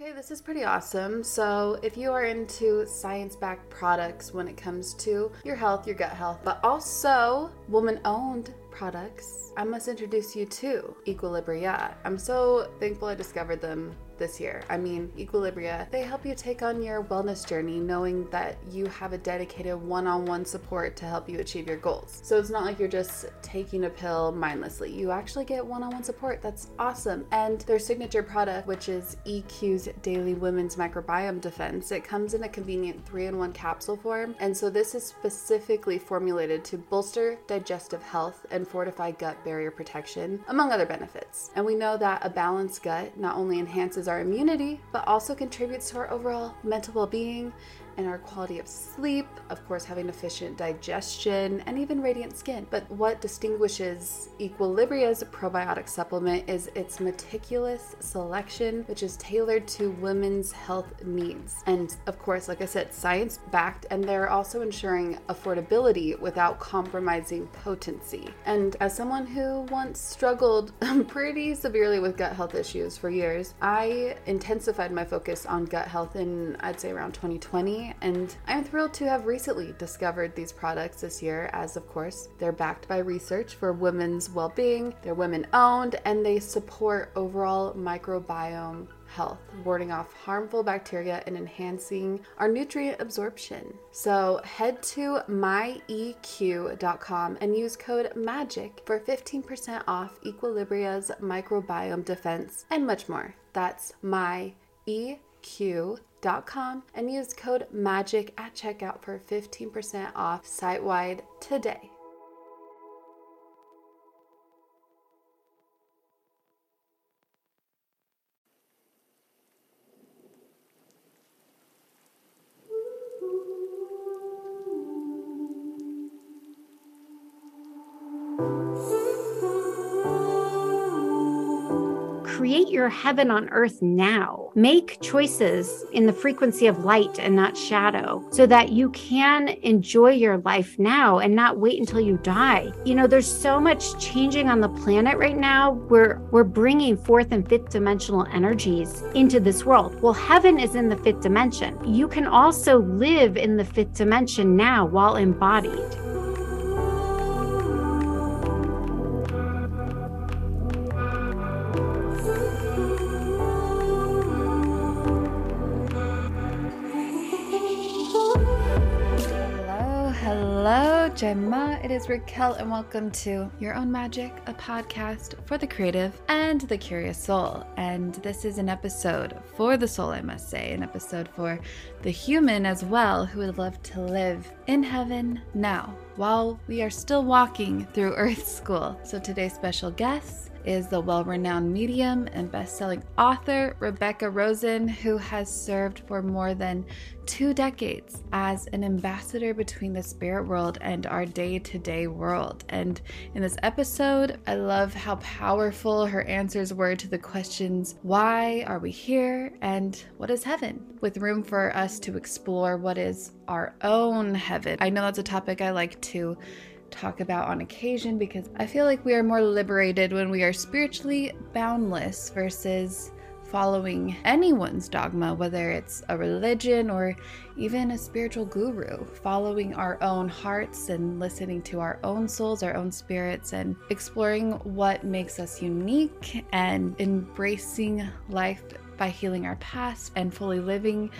Okay, this is pretty awesome. So, if you are into science backed products when it comes to your health, your gut health, but also woman owned products, I must introduce you to Equilibria. I'm so thankful I discovered them this year. I mean, Equilibria, they help you take on your wellness journey knowing that you have a dedicated one on one support to help you achieve your goals. So it's not like you're just taking a pill mindlessly. You actually get one on one support. That's awesome. And their signature product, which is EQ's Daily Women's Microbiome Defense, it comes in a convenient three in one capsule form. And so this is specifically formulated to bolster digestive health and fortify gut barrier protection, among other benefits. And we know that a balanced gut not only enhances our immunity, but also contributes to our overall mental well being and our quality of sleep, of course, having efficient digestion, and even radiant skin. But what distinguishes Equilibria's probiotic supplement is its meticulous selection, which is tailored to women's health needs. And of course, like I said, science backed, and they're also ensuring affordability without compromising potency. And as someone who once struggled pretty severely with gut health issues for years, I intensified my focus on gut health in, I'd say, around 2020 and I'm thrilled to have recently discovered these products this year, as of course, they're backed by research for women's well being, they're women owned, and they support overall microbiome health, warding off harmful bacteria and enhancing our nutrient absorption. So head to myeq.com and use code MAGIC for 15% off Equilibria's microbiome defense and much more. That's myeq.com and use code MAGIC at checkout for 15% off site wide today. Create your heaven on earth now. Make choices in the frequency of light and not shadow so that you can enjoy your life now and not wait until you die. You know, there's so much changing on the planet right now. We're we're bringing fourth and fifth dimensional energies into this world. Well, heaven is in the fifth dimension. You can also live in the fifth dimension now while embodied. Gemma. It is Raquelle, and welcome to Your Own Magic, a podcast for the creative and the curious soul. And this is an episode for the soul, I must say, an episode for the human as well, who would love to live in heaven now while we are still walking through Earth School. So today's special guest is the well renowned medium and best selling author Rebecca Rosen, who has served for more than two decades as an ambassador between the spirit world and our day to day world. And in this episode, I love how powerful her answers were to the questions why are we here and what is heaven? With room for us to explore what is our own heaven. I know that's a topic I like to talk about on occasion because I feel like we are more liberated when we are spiritually boundless versus following anyone's dogma, whether it's a religion or even a spiritual guru, following our own hearts and listening to our own souls, our own spirits, and exploring what makes us unique and embracing life by healing our past and fully living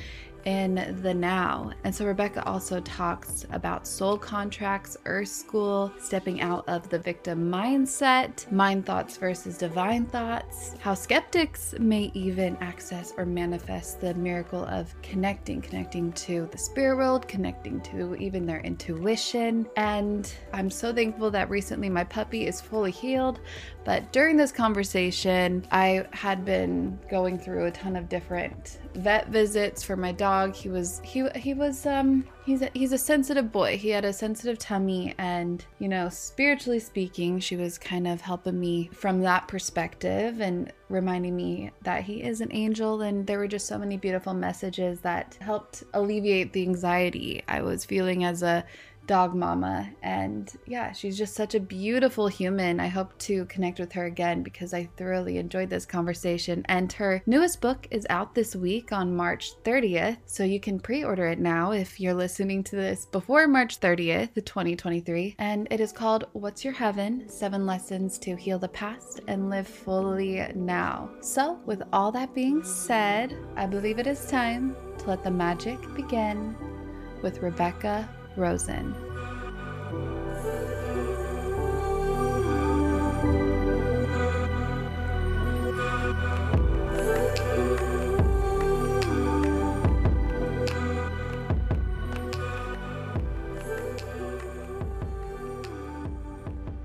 in the now. And so Rebecca also talks about soul contracts, earth school, stepping out of the victim mindset, mind thoughts versus divine thoughts, how skeptics may even access or manifest the miracle of connecting, connecting to the spirit world, connecting to even their intuition. And I'm so thankful that recently my puppy is fully healed. But during this conversation, I had been going through a ton of different vet visits for my dog. He was he he was um he's a, he's a sensitive boy. He had a sensitive tummy and, you know, spiritually speaking, she was kind of helping me from that perspective and reminding me that he is an angel and there were just so many beautiful messages that helped alleviate the anxiety I was feeling as a dog mama. And yeah, she's just such a beautiful human. I hope to connect with her again because I thoroughly enjoyed this conversation. And her newest book is out this week on March 30th. So you can pre order it now if you're listening to this before March 30th, 2023. And it is called What's Your Heaven? Seven Lessons to Heal the Past and Live Fully Now. So, with all that being said, I believe it is time to let the magic begin with Rebecca Rosen.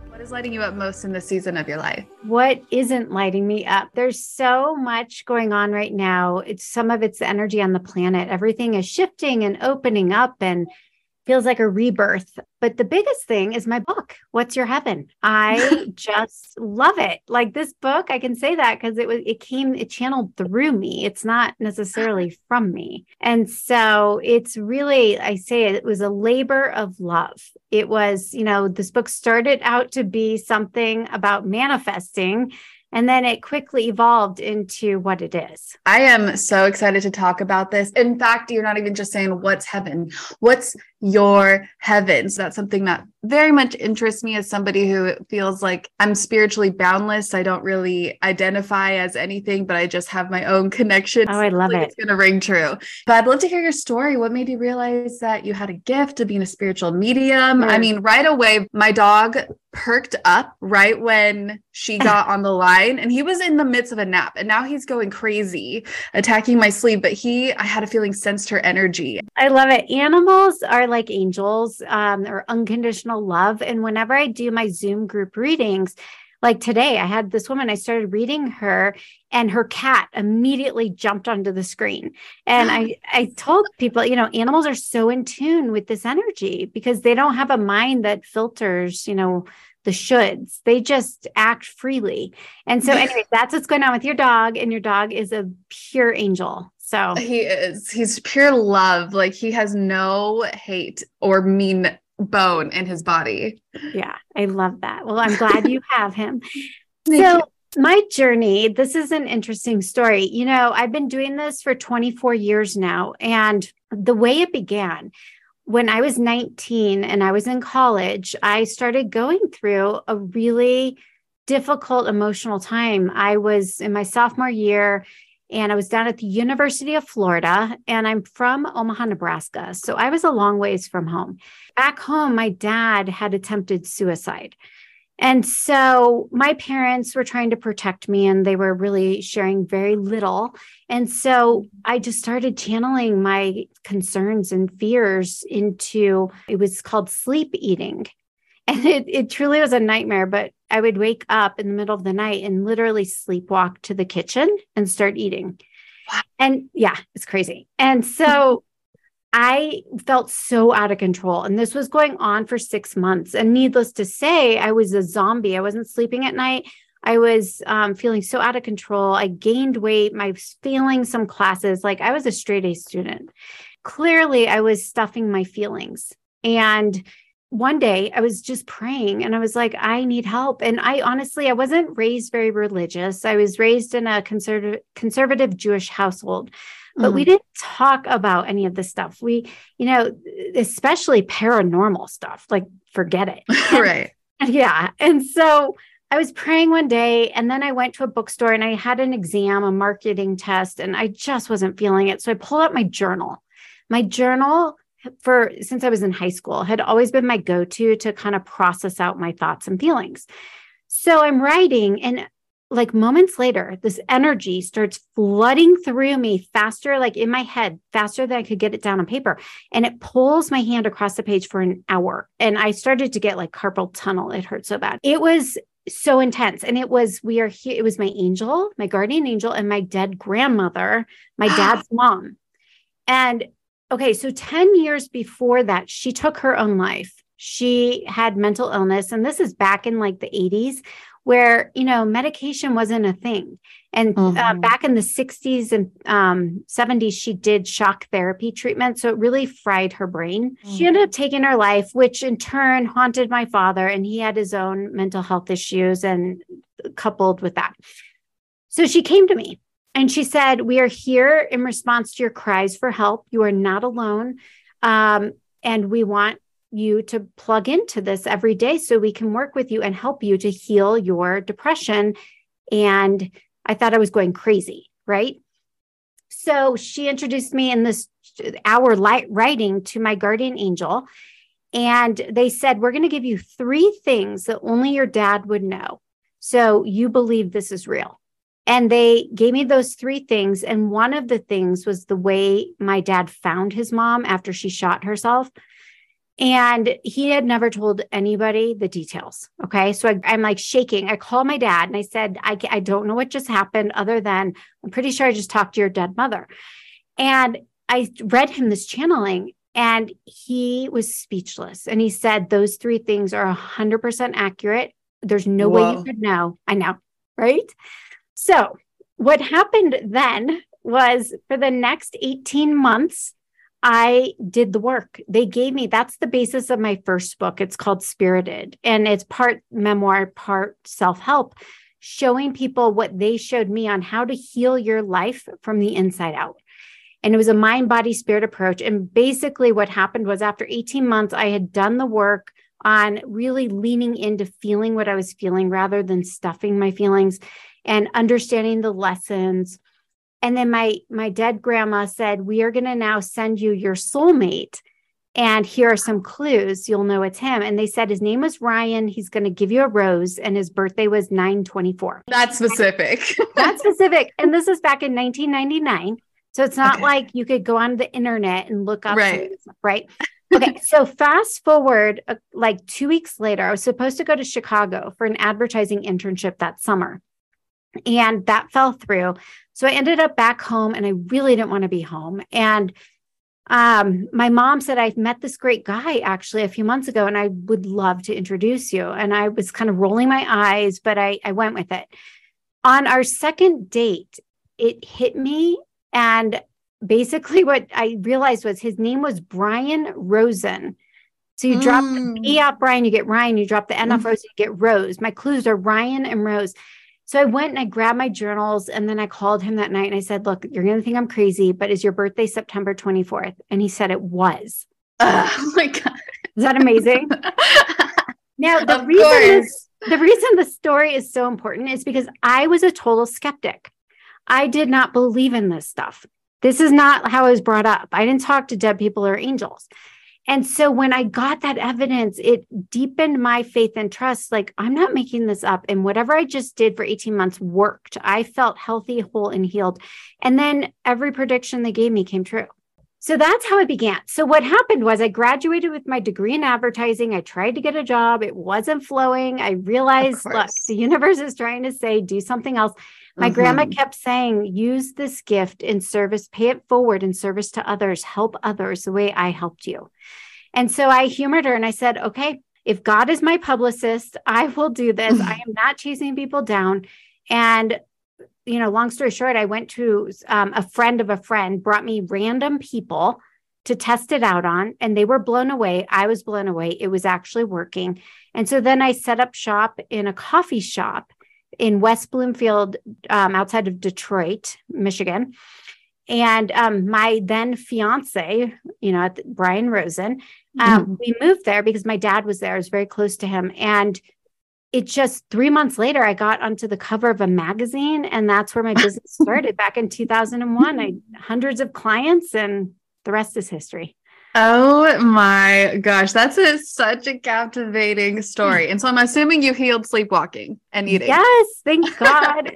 What is lighting you up most in this season of your life? What isn't lighting me up? There's so much going on right now. It's some of it's the energy on the planet. Everything is shifting and opening up and feels like a rebirth. But the biggest thing is my book, What's Your Heaven? I just love it. Like this book, I can say that because it was it came, it channeled through me. It's not necessarily ah. from me. And so it's really, I say it, it was a labor of love. It was, you know, this book started out to be something about manifesting and then it quickly evolved into what it is. I am so excited to talk about this. In fact, you're not even just saying what's heaven, what's your heavens. That's something that very much interests me as somebody who feels like I'm spiritually boundless. I don't really identify as anything, but I just have my own connection. Oh, I love like it. It's going to ring true. But I'd love to hear your story. What made you realize that you had a gift of being a spiritual medium? I hmm. mean, right away, my dog perked up right when she got on the line and he was in the midst of a nap and now he's going crazy attacking my sleeve but he i had a feeling sensed her energy i love it animals are like angels um, or unconditional love. And whenever i do my zoom group readings like today i had this woman i started reading her and her cat immediately jumped onto the screen. And i i told people you know animals are so in tune with this energy because they don't have a mind that filters you know the shoulds. They just act freely. And so anyway that's what's going on with your dog and your dog is a pure angel so he is. He's pure love. Like he has no hate or mean bone in his body. Yeah i love that. Well i'm glad you have him. So my journey this is an interesting story. You know i've been doing this for 24 years now and the way it began when i was 19 and i was in college i started going through a really difficult emotional time. I was in my sophomore year and I was down at the University of Florida, and I'm from Omaha, Nebraska. So I was a long ways from home. Back home, my dad had attempted suicide. And so my parents were trying to protect me and they were really sharing very little. And so I just started channeling my concerns and fears into it was called sleep eating. And it, it truly was a nightmare, but I would wake up in the middle of the night and literally sleepwalk to the kitchen and start eating. Wow. And yeah, it's crazy. And so I felt so out of control. And this was going on for six months. And needless to say, I was a zombie. I wasn't sleeping at night. I was um, feeling so out of control. I gained weight. I was failing some classes. Like I was a straight A student. Clearly, I was stuffing my feelings. And one day I was just praying and I was like, I need help. And I honestly, I wasn't raised very religious. I was raised in a conservative, conservative Jewish household, but mm-hmm. we didn't talk about any of this stuff. We, you know, especially paranormal stuff, like forget it. And, right. Yeah. And so I was praying one day and then I went to a bookstore and I had an exam, a marketing test, and I just wasn't feeling it. So I pulled out my journal. My journal for since I was in high school had always been my go-to to kind of process out my thoughts and feelings. So I'm writing and like moments later this energy starts flooding through me faster like in my head faster than I could get it down on paper and it pulls my hand across the page for an hour and I started to get like carpal tunnel it hurt so bad. It was so intense and it was we are here it was my angel, my guardian angel and my dead grandmother, my dad's mom. And okay, so 10 years before that, she took her own life. She had mental illness. And this is back in like the 80s where, you know, medication wasn't a thing. And uh, Mhm. back in the 60s and um, 70s, she did shock therapy treatment. So it really fried her brain. She ended up taking her life, which in turn haunted my father. And he had his own mental health issues and coupled with that. So she came to me and she said, We are here in response to your cries for help. You are not alone. Um, and we want you to plug into this every day so we can work with you and help you to heal your depression. And I thought I was going crazy, right? So she introduced me in this hour light writing to my guardian angel. And they said, We're going to give you three things that only your dad would know. So you believe this is real. And they gave me those three things. And one of the things was the way my dad found his mom after she shot herself. And he had never told anybody the details. Okay. So I, am like shaking. I call my dad and I said, I, I don't know what just happened, other than I'm pretty sure I just talked to your dead mother. And I read him this channeling and he was speechless. And he said, Those three things are 100% accurate. There's no way you could know. I know. Right. So what happened then was for the next 18 months, I did the work. They gave me that's the basis of my first book. It's called Spirited, and it's part memoir, part self help, showing people what they showed me on how to heal your life from the inside out. And it was a mind, body, spirit approach. And basically, what happened was after 18 months, I had done the work on really leaning into feeling what I was feeling rather than stuffing my feelings and understanding the lessons. And then my my dead grandma said we are going to now send you your soulmate and here are some clues. You'll know it's him. And they said his name was ryan. He's going to give you a rose and his birthday was 924 That's specific. that's specific. And this is back in 1999 so it's not Okay. like you could go on the internet and look up Right. stuff, right? Okay so fast forward uh, like two weeks later i was supposed to go to chicago for an advertising internship that summer and that fell through so i ended up back home and i really didn't want to be home and um, my mom said i met this great guy actually a few months ago and i would love to introduce you and i was kind of rolling my eyes but i i went with it on our second date it hit me and basically what i realized was his name was brian rosen so you drop the Mm. E out Brian, you get Ryan, you drop the N off Mm. Rose, you get Rose. My clues are Ryan and Rose. So I went and I grabbed my journals and then I called him that night and I said, Look, you're going to think I'm crazy, but is your birthday September 24th? And he said it was. oh my god. Is that amazing? now, the Of reason course. this, the reason the story is so important is because I was a total skeptic. I did not believe in this stuff. This is not how I was brought up. I didn't talk to dead people or angels. And so when I got that evidence, it deepened my faith and trust. Like, I'm not making this up. And whatever I just did for 18 months worked. I felt healthy, whole, and healed. And then every prediction they gave me came true. So that's how it began. So what happened was I graduated with my degree in advertising. I tried to get a job. It wasn't flowing. I realized, look, the universe is trying to say, do something else. My grandma Mhm. kept saying, use this gift in service, pay it forward in service to others, help others the way I helped you. And so I humored her and I said, okay, if God is my publicist, I will do this. I am not chasing people down. And, you know, long story short, I went to um, a friend of a friend, brought me random people to test it out on, and they were blown away. I was blown away. It was actually working. And so then I set up shop in a coffee shop in West Bloomfield, um, outside of Detroit, Michigan. And um, my then fiance, you know, Brian Rosen, um, we moved there because my dad was there. I was very close to him. And it just three months later, I got onto the cover of a magazine, and that's where my business started back in 2001. I hundreds of clients, and the rest is history. Oh my gosh, that's a, such a captivating story. And so I'm assuming you healed sleepwalking and eating. Yes, thank God.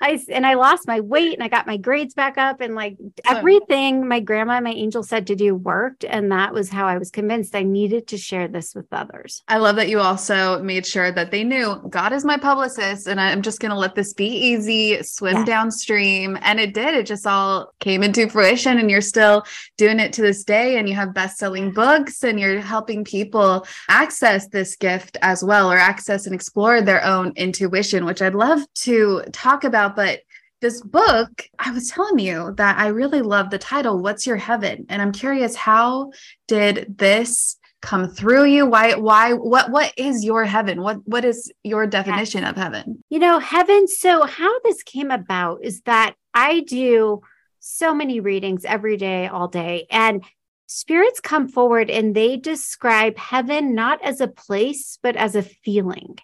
I and I lost my weight and I got my grades back up and like everything my grandma and my angel said to do worked and that was how I was convinced I needed to share this with others. I love that you also made sure that they knew God is my publicist and I'm just going to let this be easy, swim Yes. downstream. And it did. It just all came into fruition and you're still doing it to this day. And you have best-selling books and you're helping people access this gift as well or access and explore their own intuition, which I'd love to talk about, but this book, I was telling you that I really love the title, What's Your Heaven? And I'm curious, how did this come through you? Why, why, what, what is your heaven? What, what is your definition of heaven? You know, heaven. So, how this came about is that I do so many readings every day, all day, and spirits come forward and they describe heaven not as a place, but as a feeling.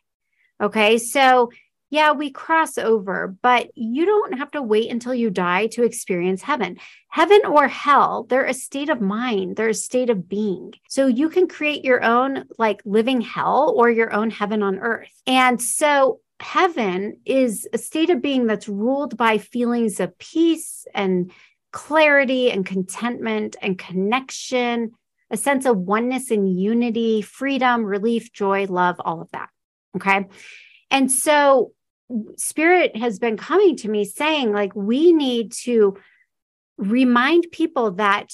Okay. So, yeah, we cross over, but you don't have to wait until you die to experience heaven. Heaven or hell, they're a state of mind, they're a state of being. So you can create your own like living hell or your own heaven on earth. And so heaven is a state of being that's ruled by feelings of peace and clarity and contentment and connection, a sense of oneness and unity, freedom, relief, joy, love, all of that. Okay. And so spirit has been coming to me saying like we need to remind people that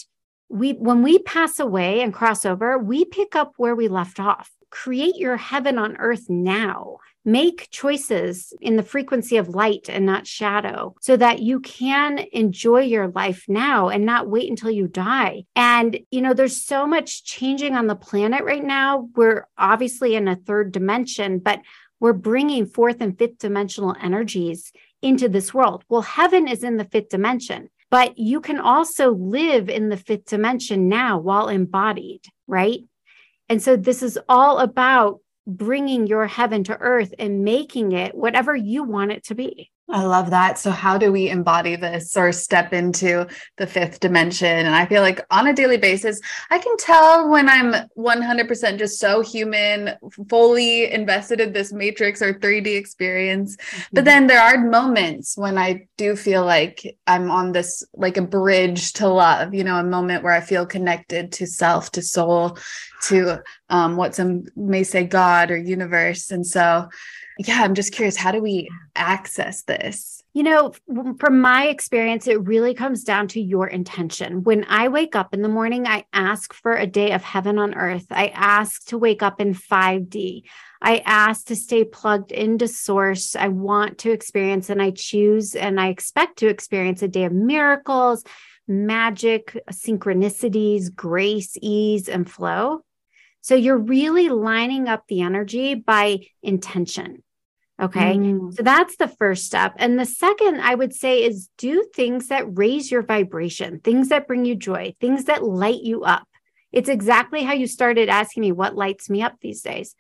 we when we pass away and cross over we pick up where we left off create your heaven on earth now make choices in the frequency of light and not shadow so that you can enjoy your life now and not wait until you die and you know there's so much changing on the planet right now we're obviously in a third dimension but we're bringing fourth and fifth dimensional energies into this world. Well, heaven is in the fifth dimension, but you can also live in the fifth dimension now while embodied, right? And so this is all about bringing your heaven to earth and making it whatever you want it to be. I love that. So, how do we embody this or step into the fifth dimension? And I feel like on a daily basis, I can tell when I'm 100% just so human, fully invested in this matrix or 3D experience. Mm-hmm. But then there are moments when I do feel like I'm on this, like a bridge to love, you know, a moment where I feel connected to self, to soul, to um, what some may say God or universe. And so, yeah, I'm just curious, how do we access this? You know, from my experience, it really comes down to your intention. When I wake up in the morning, I ask for a day of heaven on earth. I ask to wake up in 5D. I ask to stay plugged into source. I want to experience and I choose and I expect to experience a day of miracles, magic, synchronicities, grace, ease, and flow. So you're really lining up the energy by intention. Okay. Mm. So that's the first step. And the second, I would say, is do things that raise your vibration, things that bring you joy, things that light you up. It's exactly how you started asking me what lights me up these days.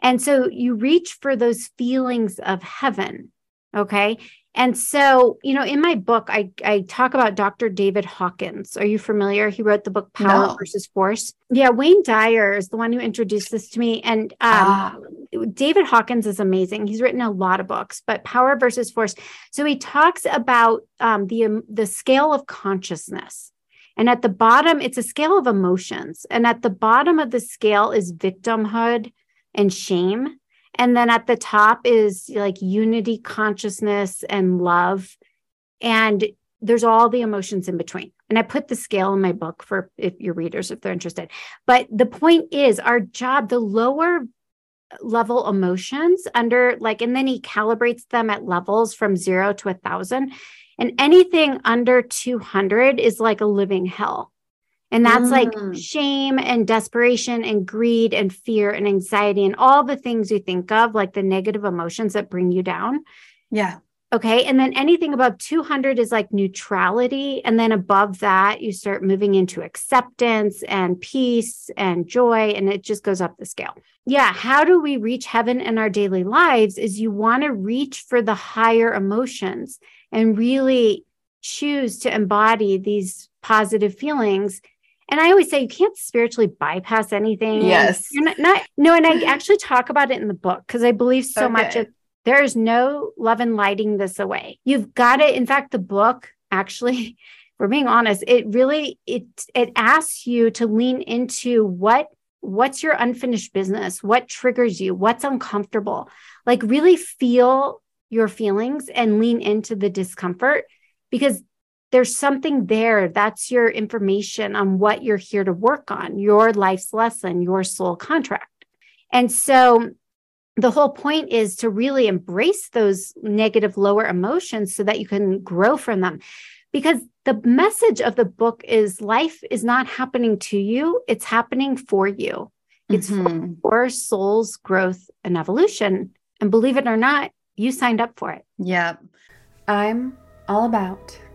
And so you reach for those feelings of heaven. Okay. And so, you know, in my book, I, I talk about Dr. David Hawkins. Are you familiar? He wrote the book Power no. versus Force. Yeah, Wayne Dyer is the one who introduced this to me. And um, ah. David Hawkins is amazing. He's written a lot of books, but Power versus Force. So he talks about um, the um, the scale of consciousness. And at the bottom, it's a scale of emotions. And at the bottom of the scale is victimhood and shame. And then at the top is like unity, consciousness, and love. And there's all the emotions in between. And I put the scale in my book for if your readers, if they're interested. But the point is, our job, the lower level emotions under like, and then he calibrates them at levels from zero to a thousand. And anything under 200 is like a living hell. And that's mm. like shame and desperation and greed and fear and anxiety and all the things you think of, like the negative emotions that bring you down. Yeah. Okay. And then anything above 200 is like neutrality. And then above that, you start moving into acceptance and peace and joy. And it just goes up the scale. Yeah. How do we reach heaven in our daily lives? Is you want to reach for the higher emotions and really choose to embody these positive feelings and I always say you can't spiritually bypass anything. Yes. You're not, not no, and I actually talk about it in the book because I believe so okay. much of there is no love and lighting this away. You've got it. In fact, the book actually, we're being honest, it really it it asks you to lean into what what's your unfinished business, what triggers you, what's uncomfortable. Like really feel your feelings and lean into the discomfort because there's something there. That's your information on what you're here to work on, your life's lesson, your soul contract. And so the whole point is to really embrace those negative lower emotions so that you can grow from them. Because the message of the book is life is not happening to you, it's happening for you. It's mm-hmm. for your soul's growth and evolution. And believe it or not, you signed up for it. Yep. I'm all about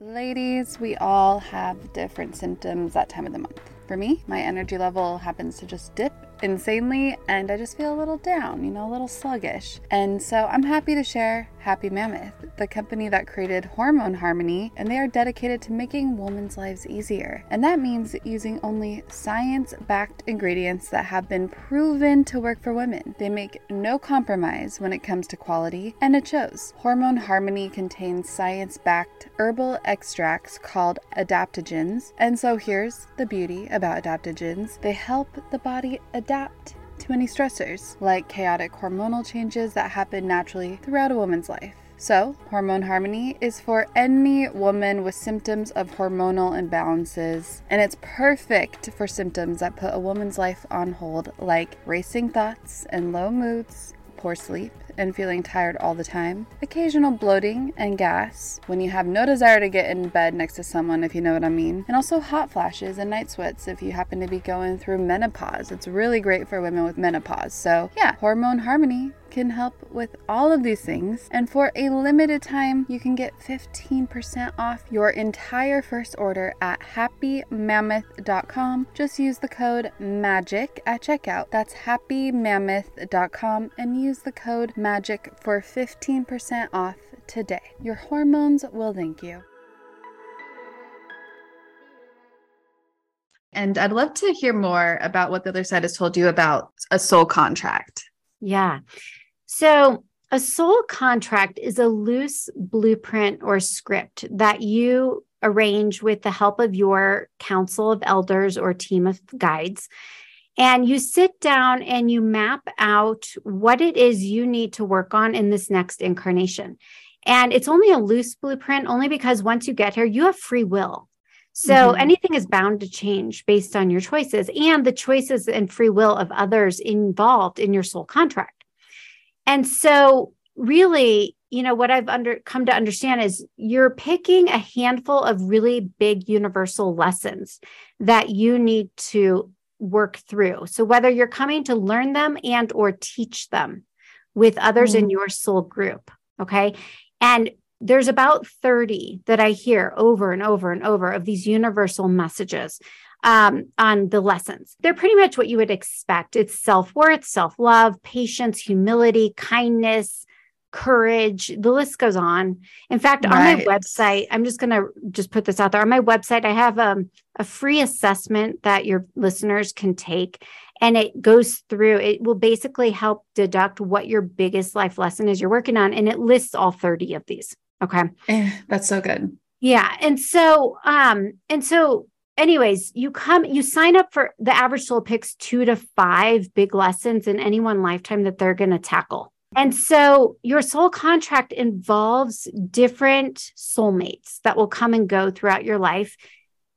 Ladies, we all have different symptoms that time of the month. For me, my energy level happens to just dip insanely and I just feel a little down, you know, a little sluggish. And so I'm happy to share Happy Mammoth, the company that created Hormone Harmony, and they are dedicated to making women's lives easier. And that means using only science backed ingredients that have been proven to work for women. They make no compromise when it comes to quality, and it shows. Hormone Harmony contains science backed herbal extracts called adaptogens. And so here's the beauty about adaptogens they help the body adapt to any stressors, like chaotic hormonal changes that happen naturally throughout a woman's life. So, Hormone Harmony is for any woman with symptoms of hormonal imbalances, and it's perfect for symptoms that put a woman's life on hold, like racing thoughts and low moods, poor sleep, and feeling tired all the time, occasional bloating and gas when you have no desire to get in bed next to someone, if you know what I mean, and also hot flashes and night sweats if you happen to be going through menopause. It's really great for women with menopause. So, yeah, hormone harmony can help with all of these things. And for a limited time, you can get 15% off your entire first order at happymammoth.com. Just use the code MAGIC at checkout. That's happymammoth.com and use the code MAGIC for 15% off today. Your hormones will thank you. And I'd love to hear more about what the other side has told you about a soul contract. Yeah. So, a soul contract is a loose blueprint or script that you arrange with the help of your council of elders or team of guides. And you sit down and you map out what it is you need to work on in this next incarnation. And it's only a loose blueprint, only because once you get here, you have free will. So mm-hmm. anything is bound to change based on your choices and the choices and free will of others involved in your soul contract. And so, really, you know, what I've under come to understand is you're picking a handful of really big universal lessons that you need to work through. So whether you're coming to learn them and or teach them with others mm. in your soul group, okay? And there's about 30 that I hear over and over and over of these universal messages um, on the lessons. They're pretty much what you would expect. It's self worth, self love, patience, humility, kindness, courage. The list goes on. In fact right. on my website i'm just going to just put this out there. On my website i have um, a free assessment that your listeners can take and it goes through it will basically help deduct what your biggest life lesson is you're working on and it lists all 30 of these okay? Eh, that's so good. Yeah and so um and so anyways you come you sign up for the average soul picks two to five big lessons in any one lifetime that they're going to tackle and so your soul contract involves different soulmates that will come and go throughout your life.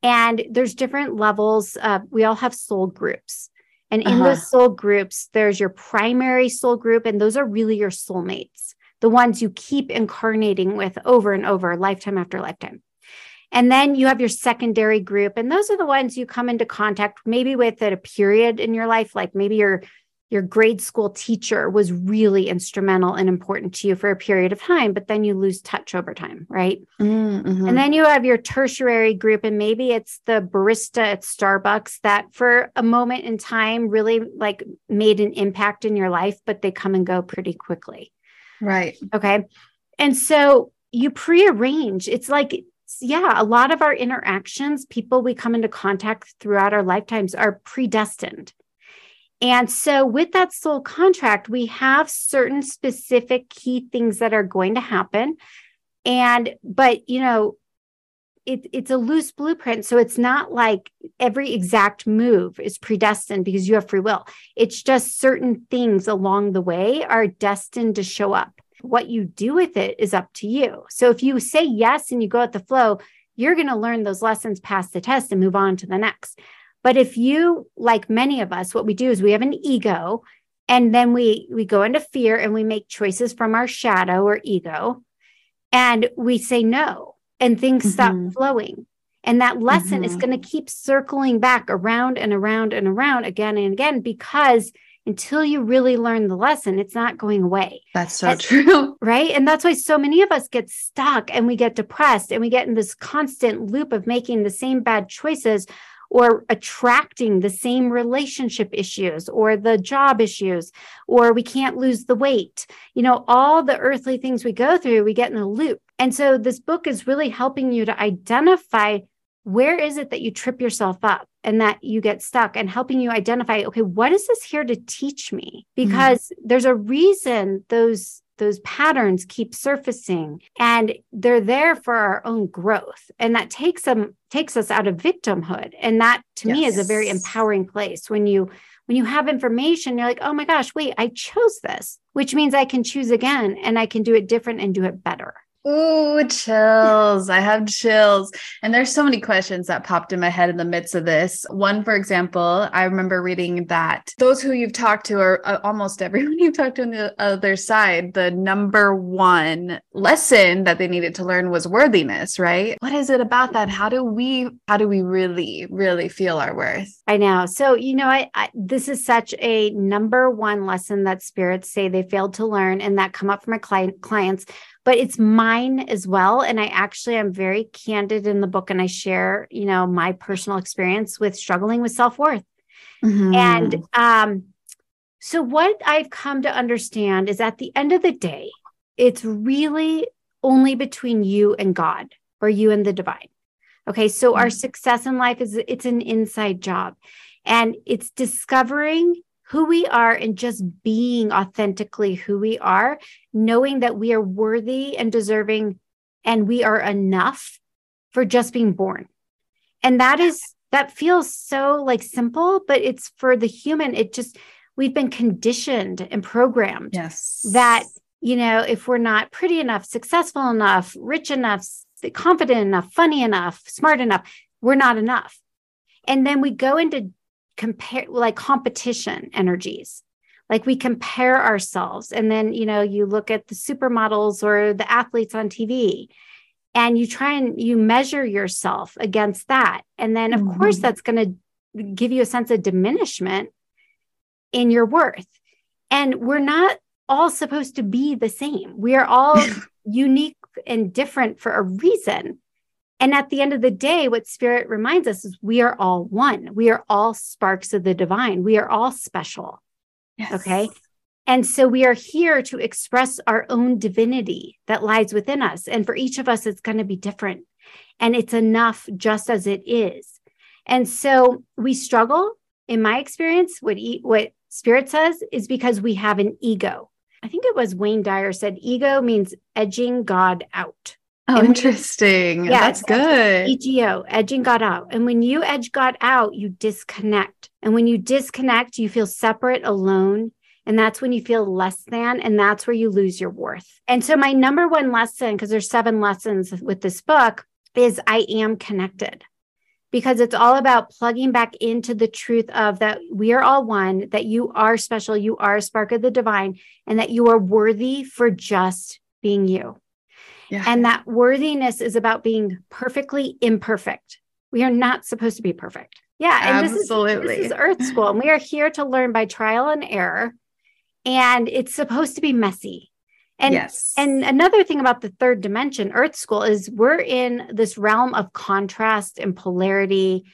And there's different levels. Uh, we all have soul groups. And in uh-huh. those soul groups, there's your primary soul group, and those are really your soulmates, the ones you keep incarnating with over and over, lifetime after lifetime. And then you have your secondary group, and those are the ones you come into contact maybe with at a period in your life, like maybe you're your grade school teacher was really instrumental and important to you for a period of time, but then you lose touch over time, right? Mm-hmm. And then you have your tertiary group, and maybe it's the barista at Starbucks that for a moment in time really like made an impact in your life, but they come and go pretty quickly. Right. Okay. And so you prearrange. It's like, yeah, a lot of our interactions, people we come into contact throughout our lifetimes are predestined and so, with that soul contract, we have certain specific key things that are going to happen. And, but, you know, it, it's a loose blueprint. So, it's not like every exact move is predestined because you have free will. It's just certain things along the way are destined to show up. What you do with it is up to you. So, if you say yes and you go at the flow, you're going to learn those lessons, pass the test, and move on to the next. But if you, like many of us, what we do is we have an ego and then we we go into fear and we make choices from our shadow or ego and we say no and things mm-hmm. stop flowing. And that lesson mm-hmm. is going to keep circling back around and around and around again and again because until you really learn the lesson, it's not going away. That's so that's, true. Right. And that's why so many of us get stuck and we get depressed and we get in this constant loop of making the same bad choices or attracting the same relationship issues or the job issues, or we can't lose the weight. You know, all the earthly things we go through, we get in a loop. And so this book is really helping you to identify where is it that you trip yourself up and that you get stuck and helping you identify okay what is this here to teach me mm-hmm. because mm-hmm. there's a reason those those patterns keep surfacing and they're there for our own growth and that takes them takes us out of victimhood and that to yes. me is a very empowering place when you when you have information you're like oh my gosh wait i chose this which means i can choose again and i can do it different and do it better Ooh, chills. I have chills. And there's so many questions that popped in my head in the midst of this. One, for example, I remember reading that those who you've talked to, or uh, almost everyone you've talked to on the other side, the number one lesson that they needed to learn was worthiness, right? What is it about that? How do we, how do we really, really feel our worth? I know. So, you know, I, I this is such a number one lesson that spirits say they failed to learn and that come up from my client clients but it's mine as well. And I actually am very candid in the book and I share, you know, my personal experience with struggling with self worth. Mm-hmm. And um, so, what I've come to understand is at the end of the day, it's really only between you and God or you and the divine. Okay. So, mm-hmm. our success in life is it's an inside job and it's discovering who we are and just being authentically who we are, knowing that we are worthy and deserving and we are enough for just being born. And that is, that feels so like simple, but it's for the human, it just, we've been conditioned and programmed. Yes. That, you know, if we're not pretty enough, successful enough, rich enough, confident enough, funny enough, smart enough, we're not enough. And then we go into compare like competition energies like we compare ourselves and then you know you look at the supermodels or the athletes on tv and you try and you measure yourself against that and then of mm-hmm. course that's going to give you a sense of diminishment in your worth and we're not all supposed to be the same we are all unique and different for a reason. And at the end of the day, what spirit reminds us is we are all one. We are all sparks of the divine. We are all special. Yes. Okay. And so we are here to express our own divinity that lies within us. And for each of us, it's going to be different. And it's enough just as it is. And so we struggle, in my experience, what, what spirit says is because we have an ego. I think it was Wayne Dyer said ego means edging God out. Oh, and interesting. yeah, that's good. EGO, edging God out. And when you edge God out, you disconnect. And when you disconnect, you feel separate, alone. And that's when you feel less than, and that's where you lose your worth. And so, my number one lesson, because there's seven lessons with this book, is I am connected because it's all about plugging back into the truth of that we are all one, that you are special, you are a spark of the divine, and that you are worthy for just being you. Yeah. And that worthiness is about being perfectly imperfect. We are not supposed to be perfect. Yeah. And Absolutely. This is, this is Earth School, and we are here to learn by trial and error. And it's supposed to be messy. And, yes. and another thing about the third dimension, Earth School, is we're in this realm of contrast and polarity.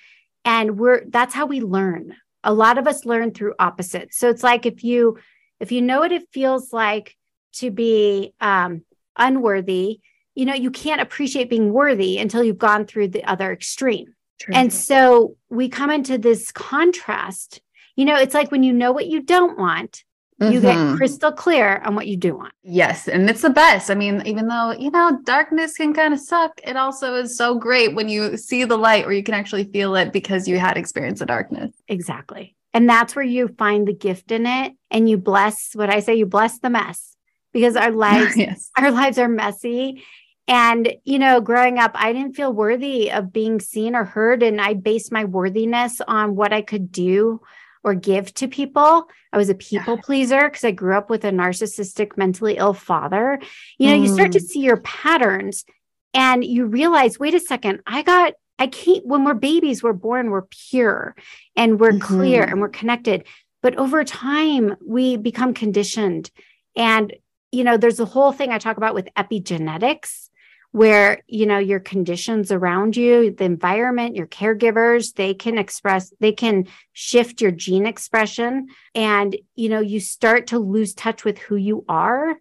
And we're that's how we learn. A lot of us learn through opposites. So it's like if you if you know what it feels like to be um, unworthy, you know, you can't appreciate being worthy until you've gone through the other extreme. True. And so we come into this contrast. You know, it's like when you know what you don't want, Mm-hmm. You get mm-hmm. crystal clear on what you do want. Yes. And it's the best. I mean, even though, you know, darkness can kind of suck, it also is so great when you see the light or you can actually feel it because you had experience of darkness. Exactly. And that's where you find the gift in it and you bless what I say, you bless the mess because our lives, yes. our lives are messy. And, you know, growing up, I didn't feel worthy of being seen or heard. And I based my worthiness on what I could do or give to people. I was a people pleaser because I grew up with a narcissistic, mentally ill father. You know, mm. you start to mm. see your patterns and you realize, wait a second, I got, I can't, when we're babies, we're born, we're pure and we're mm-hmm. clear and we're connected. But over time, we become conditioned. And, you know, there's a whole thing I talk about with epigenetics where you know your conditions around you the environment your caregivers they can express they can shift your gene expression. And you know you start to lose touch with who you are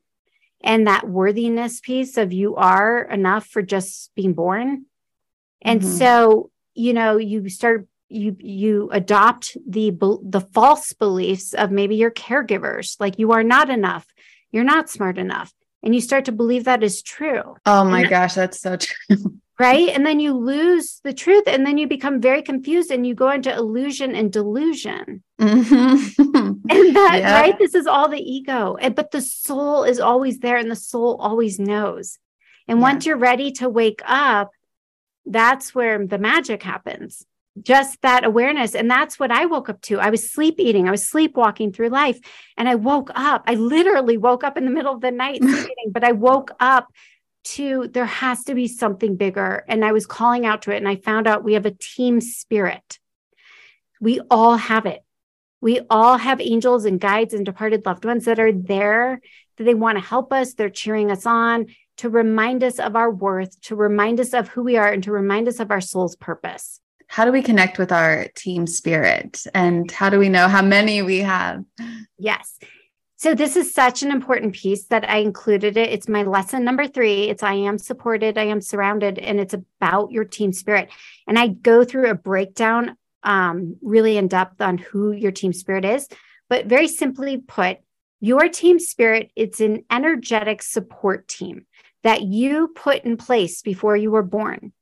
and that worthiness piece of you are enough for just being born. And mm-hmm. so you know you start you you adopt the the false beliefs of maybe your caregivers. Like you are not enough you're not smart enough and you start to believe that is true. Oh my and, gosh, that's so true. Right. And then you lose the truth and then you become very confused and you go into illusion and delusion. Mm-hmm. and that, yeah. right? This is all the ego. And, but the soul is always there and the soul always knows. And yeah. once you're ready to wake up, that's where the magic happens just that awareness. And that's what I woke up to. I was sleep eating, I was sleepwalking through life. And I woke up. I literally woke up in the middle of the night eating, but I woke up to there has to be something bigger. And I was calling out to it. And I found out we have a team spirit. We all have it. We all have angels and guides and departed loved ones that are there, that they want to help us. They're cheering us on to remind us of our worth, to remind us of who we are, and to remind us of our soul's purpose how do we connect with our team spirit and how do we know how many we have? Yes. So this is such an important piece that I included it. It's my lesson number 3. It's I am supported, I am surrounded and it's about your team spirit. And I go through a breakdown um, really in depth on who your team spirit is, but very simply put, your team spirit it's an energetic support team that you put in place before you were born.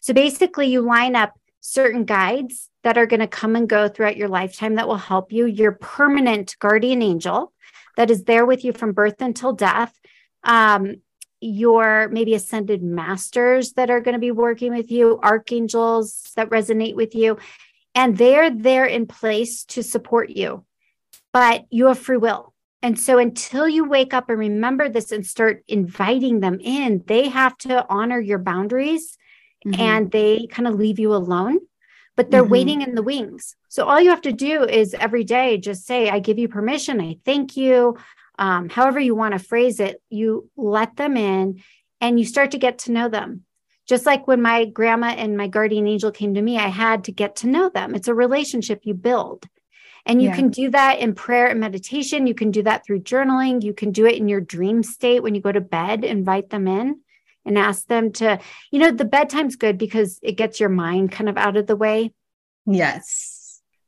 So basically you line up certain guides that are going to come and go throughout your lifetime that will help you, your permanent guardian angel that is there with you from birth until death, um, your maybe ascended masters that are going to be working with you, archangels that resonate with you, and they're there in place to support you. But you have free will. And so until you wake up and remember this and start inviting them in, they have to honor your boundaries mm-hmm. and they kind of leave you alone, but they're mm-hmm. waiting in the wings. So all you have to do is every day just say, I give you permission, I thank you. Um, however you want to phrase it, you let them in and you start to get to know them. Just like when my grandma and my guardian angel came to me, I had to get to know them. It's a relationship you build. And you yeah. can do that in prayer and meditation. You can do that through journaling. You can do it in your dream state when you go to bed, invite them in and ask them to, you know, the bedtime's good because it gets your mind kind of out of the way. Yes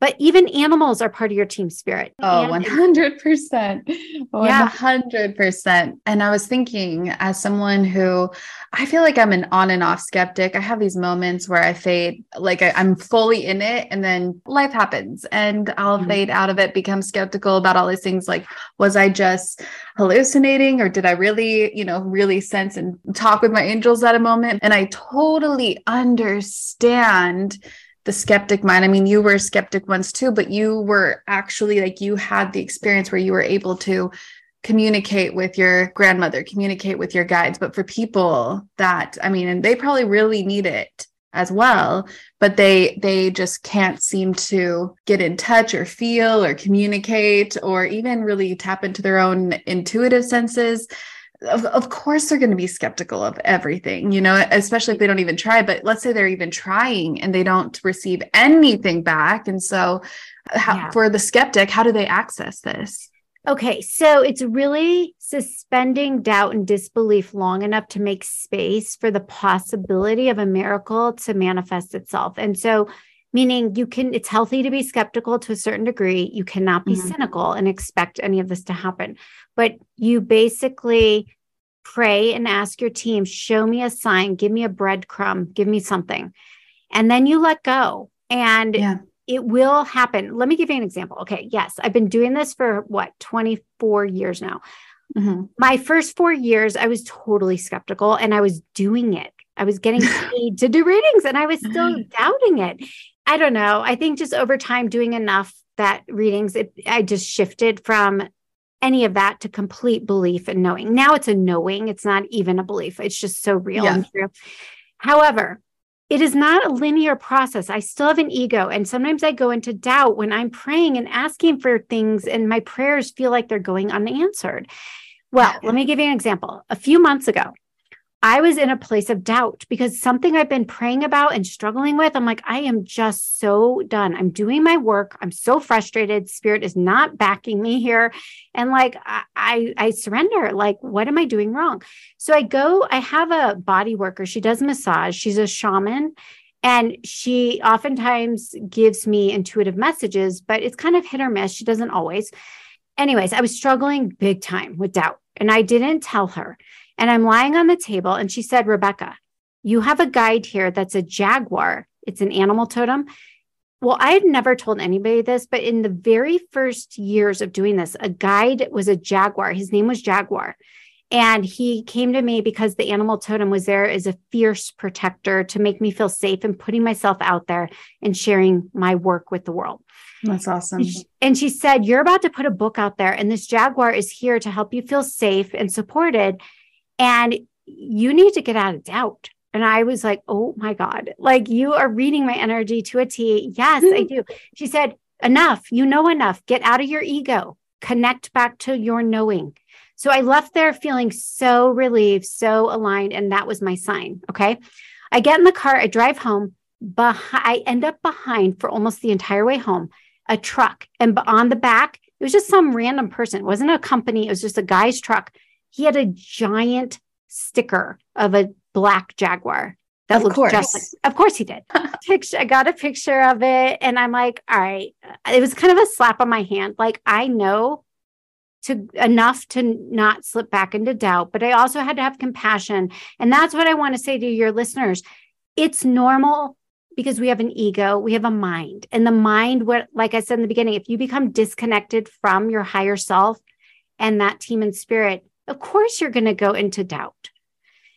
but even animals are part of your team spirit. Oh, 100%. 100%. And I was thinking, as someone who I feel like I'm an on and off skeptic, I have these moments where I fade, like I, am fully in it, and then life happens and I'll mm-hmm. fade out of it, become skeptical about all these things. Like, was I just hallucinating or did I really, you know, really sense and talk with my angels at a moment? And I totally understand the skeptic mind. I mean, you were a skeptic once too, but you were actually like you had the experience where you were able to communicate with your grandmother, communicate with your guides. But for people that, I mean, and they probably really need it as well but they they just can't seem to get in touch or feel or communicate or even really tap into their own intuitive senses of, of course they're going to be skeptical of everything you know especially if they don't even try but let's say they're even trying and they don't receive anything back. And so uh, how, yeah. for the skeptic how do they access this? Okay so it's really suspending doubt and disbelief long enough to make space for the possibility of a miracle to manifest itself. And so meaning you can it's healthy to be skeptical to a certain degree. You cannot be mm-hmm. cynical and expect any of this to happen. But you basically pray and ask your team show me a sign. Give me a breadcrumb. Give me something. And then you let go. And yeah. it will happen. Let me give you an example. Okay. Yes i've been doing this for what 24 years now. Mm-hmm. my first four years i was totally skeptical and i was doing it. I was getting paid to do readings and I was still doubting it. I don't know. I think just over time doing enough that readings, it, I just shifted from any of that to complete belief and knowing. Now it's a knowing, it's not even a belief. It's just so real yeah. and true. However, it is not a linear process. I still have an ego. And sometimes I go into doubt when I'm praying and asking for things, and my prayers feel like they're going unanswered. Well, let me give you an example. A few months ago, I was in a place of doubt because something I've been praying about and struggling with, I'm like, I am just so done. I'm doing my work. I'm so frustrated. Spirit is not backing me here. And like, I, I, I surrender. Like, what am I doing wrong? So I go, I have a body worker. She does massage. She's a shaman. And she oftentimes gives me intuitive messages, but it's kind of hit or miss. She doesn't always. Anyways, I was struggling big time with doubt and I didn't tell her. And I'm lying on the table, and she said, Rebecca, you have a guide here that's a jaguar. It's an animal totem. Well, I had never told anybody this, but in the very first years of doing this, a guide was a jaguar. His name was Jaguar. And he came to me because the animal totem was there as a fierce protector to make me feel safe and putting myself out there and sharing my work with the world. That's awesome. And she, and she said, You're about to put a book out there, and this jaguar is here to help you feel safe and supported. And you need to get out of doubt. And I was like, oh my God, like you are reading my energy to a T. Yes, I mm-hmm. do. She said, enough. You know enough. Get out of your ego. Connect back to your knowing. So I left there feeling so relieved, so aligned. And that was my sign. Okay. I get in the car, I drive home. Behind, I end up behind for almost the entire way home, a truck. And on the back, it was just some random person. It wasn't a company, it was just a guy's truck he had a giant sticker of a black jaguar that of looked course. just like, of course he did. picture, I got a picture of it and I'm like, all right. It was kind of a slap on my hand. Like I know to enough to not slip back into doubt, but I also had to have compassion. And that's what I want to say to your listeners. It's normal because we have an ego, we have a mind. And the mind, what like I said in the beginning, if you become disconnected from your higher self and that team and spirit, of course you're going to go into doubt.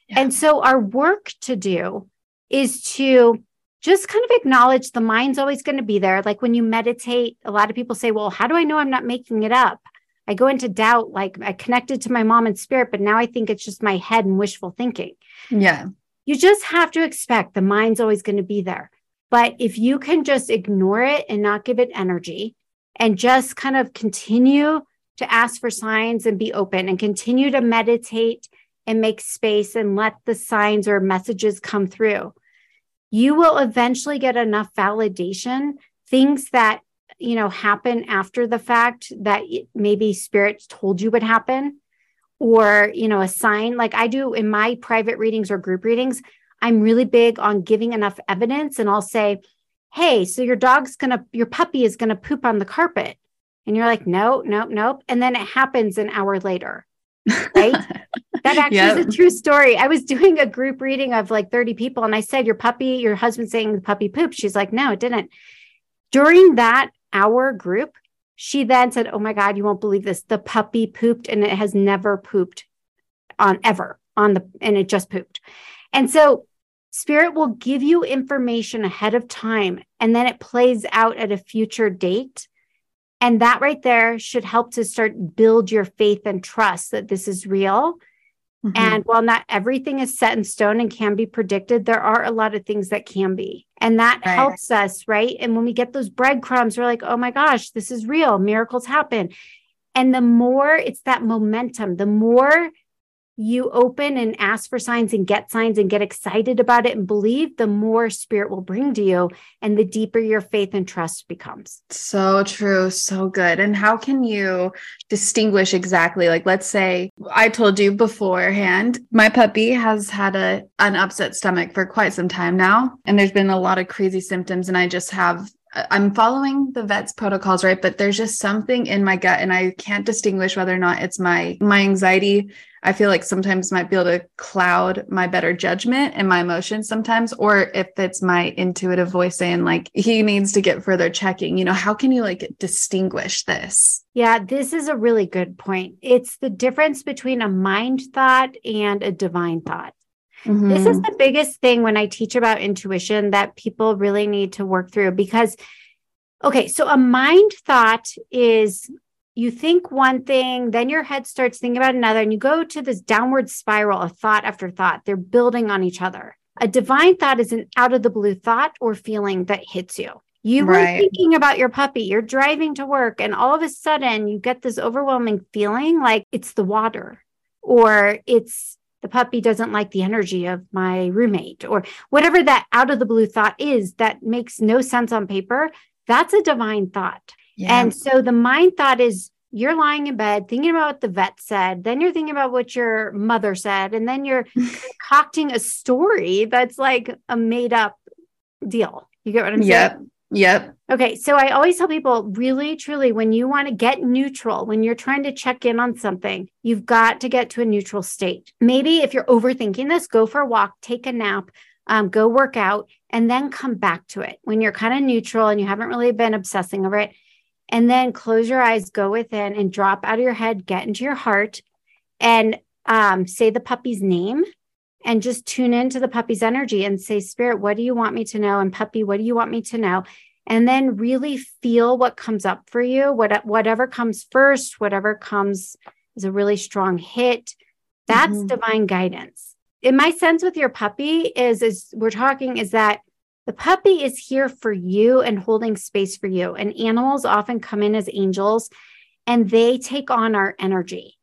Yeah. And so our work to do is to just kind of acknowledge the mind's always going to be there. Like when you meditate, a lot of people say, Well, how do I know I'm not making it up? I go into doubt, like I connected to my mom and spirit, but now I think it's just my head and wishful thinking. Yeah. You just have to expect the mind's always going to be there. But if you can just ignore it and not give it energy and just kind of continue to ask for signs and be open and continue to meditate and make space and let the signs or messages come through, you will eventually get enough validation, things that you know happen after the fact that maybe spirits told you would happen or you know a sign. Like i do in my private readings or group readings i'm really big on giving enough evidence and i'll say hey so your dog's gonna your puppy is gonna poop on the carpet and you're like no nope nope and then it happens an hour later right that actually yep. is a true story i was doing a group reading of like 30 people and i said your puppy your husband saying the puppy pooped she's like no it didn't during that hour group she then said, Oh my God, you won't believe this. The puppy pooped and it has never pooped on ever on the, and it just pooped. And so spirit will give you information ahead of time and then it plays out at a future date. And that right there should help to start build your faith and trust that this is real Mm-hmm. And while not everything is set in stone and can be predicted, there are a lot of things that can be. And that right. helps us, right? And when we get those breadcrumbs, we're like, oh my gosh, this is real. Miracles happen. And the more it's that momentum, the more you open and ask for signs and get signs and get excited about it and believe, the more spirit will bring to you and the deeper your faith and trust becomes. So true. So good. And how can you distinguish exactly? Like, let's say I told you beforehand, my puppy has had a, an upset stomach for quite some time now. And there's been a lot of crazy symptoms. And I just have I'm following the vet's protocols, right? But there's just something in my gut and I can't distinguish whether or not it's my my anxiety. I feel like sometimes might be able to cloud my better judgment and my emotions sometimes, or if it's my intuitive voice saying like he needs to get further checking. You know, how can you like distinguish this? Yeah, this is a really good point. It's the difference between a mind thought and a divine thought. Mm-hmm. This is mm-hmm. the biggest thing when I teach about intuition that people really need to work through because, okay, so a mind thought is you think one thing, then your head starts thinking about another, and you go to this downward spiral of thought after thought. They're building on each other. A divine thought is an out of the blue thought or feeling that hits you. You were right. thinking about your puppy, you're driving to work, and all of a sudden you get this overwhelming feeling like it's the water or it's the puppy doesn't like the energy of my roommate or whatever that out of the blue thought is that makes no sense on paper that's a divine thought yeah. and so the mind thought is you're lying in bed thinking about what the vet said then you're thinking about what your mother said and then you're concocting a story that's like a made up deal you get what i'm yep. saying Yep. Okay. So I always tell people really, truly, when you want to get neutral, when you're trying to check in on something, you've got to get to a neutral state. Maybe if you're overthinking this, go for a walk, take a nap, um, go work out, and then come back to it when you're kind of neutral and you haven't really been obsessing over it. And then close your eyes, go within and drop out of your head, get into your heart, and um, say the puppy's name and just tune into the puppy's energy and say, Spirit, what do you want me to know? And puppy, what do you want me to know? And then really feel what comes up for you, what, whatever comes first, whatever comes is a really strong hit. That's mm-hmm. divine guidance. In my sense with your puppy is, is we're talking is that the puppy is here for you and holding space for you. And animals often come in as angels and they take on our energy.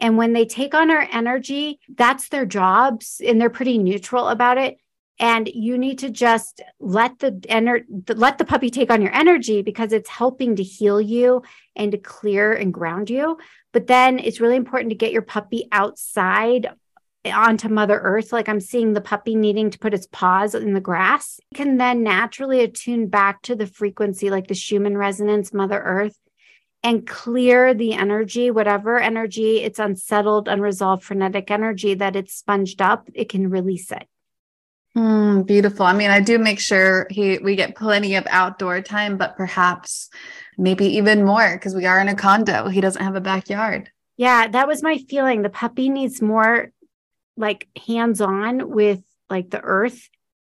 And when they take on our energy, that's their jobs and they're pretty neutral about it. And you need to just let the ener- let the puppy take on your energy because it's helping to heal you and to clear and ground you. But then it's really important to get your puppy outside onto Mother Earth. Like I'm seeing the puppy needing to put its paws in the grass. Can then naturally attune back to the frequency, like the Schumann resonance, Mother Earth, and clear the energy, whatever energy it's unsettled, unresolved, frenetic energy that it's sponged up, it can release it. Mm, beautiful. I mean, I do make sure he we get plenty of outdoor time, but perhaps maybe even more because we are in a condo. He doesn't have a backyard. Yeah, that was my feeling. The puppy needs more like hands-on with like the earth.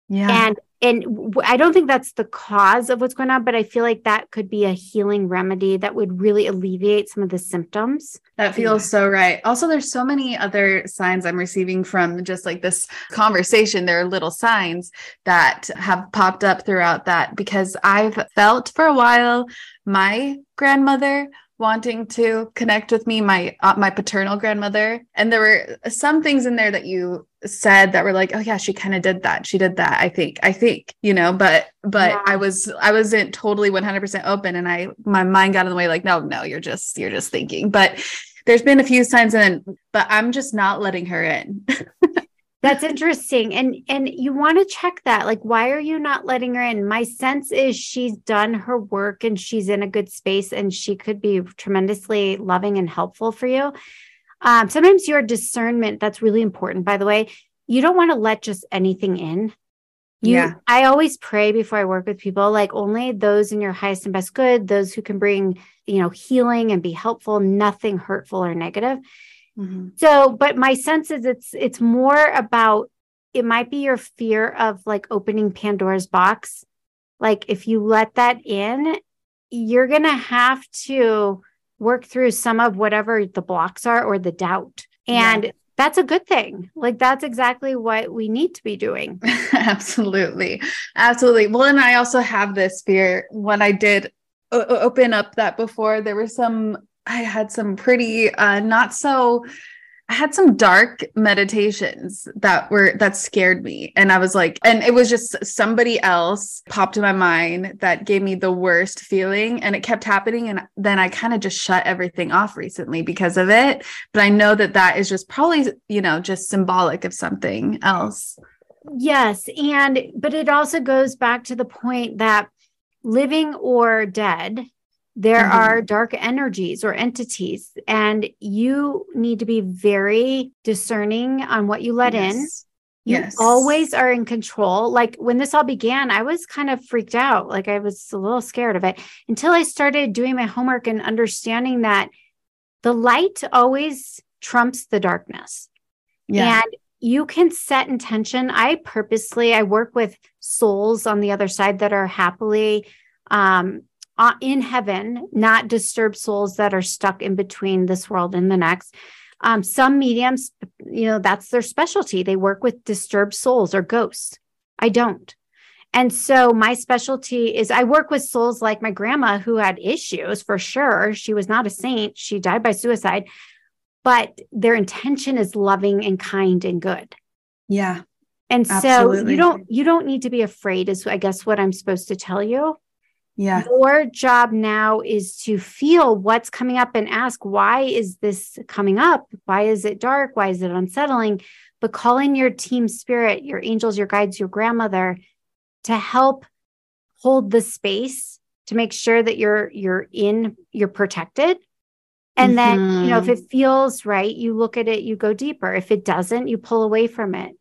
Yeah. And and I don't think that's the cause of what's going on, but I feel like that could be a healing remedy that would really alleviate some of the symptoms. That feels yeah. so right. Also, there's so many other signs I'm receiving from just like this conversation. There are little signs that have popped up throughout that because I've felt for a while my grandmother wanting to connect with me, my uh, my paternal grandmother, and there were some things in there that you said that were like, oh yeah, she kind of did that. She did that. I think. I think you know, but but yeah. I was I wasn't totally one hundred percent open, and I my mind got in the way. Like, no, no, you're just you're just thinking. But there's been a few signs, and but I'm just not letting her in. That's interesting. And and you want to check that. Like why are you not letting her in? My sense is she's done her work and she's in a good space and she could be tremendously loving and helpful for you. Um, sometimes your discernment, that's really important, by the way. You don't want to let just anything in. You, yeah. I always pray before I work with people, like only those in your highest and best good, those who can bring, you know, healing and be helpful, nothing hurtful or negative. Mm-hmm. So, but my sense is it's it's more about it might be your fear of like opening Pandora's box. Like if you let that in, you're going to have to work through some of whatever the blocks are or the doubt. And yeah. that's a good thing. Like that's exactly what we need to be doing. Absolutely. Absolutely. Well, and I also have this fear when I did open up that before there were some I had some pretty uh, not so I had some dark meditations that were that scared me. And I was like, and it was just somebody else popped in my mind that gave me the worst feeling. And it kept happening. And then I kind of just shut everything off recently because of it. But I know that that is just probably, you know, just symbolic of something else. Yes. And, but it also goes back to the point that living or dead there mm-hmm. are dark energies or entities and you need to be very discerning on what you let yes. in you yes. always are in control like when this all began i was kind of freaked out like i was a little scared of it until i started doing my homework and understanding that the light always trumps the darkness yeah. and you can set intention i purposely i work with souls on the other side that are happily um, uh, in heaven, not disturb souls that are stuck in between this world and the next. Um, some mediums, you know, that's their specialty. They work with disturbed souls or ghosts. I don't. And so my specialty is I work with souls like my grandma who had issues for sure. She was not a saint. She died by suicide, but their intention is loving and kind and good. Yeah. And absolutely. so you don't you don't need to be afraid is I guess what I'm supposed to tell you. Yeah. Your job now is to feel what's coming up and ask, why is this coming up? Why is it dark? Why is it unsettling? But call in your team spirit, your angels, your guides, your grandmother to help hold the space to make sure that you're you're in, you're protected. And mm-hmm. then, you know, if it mm-hmm. feels right, you look at it, you go deeper. If it doesn't, you pull away from it.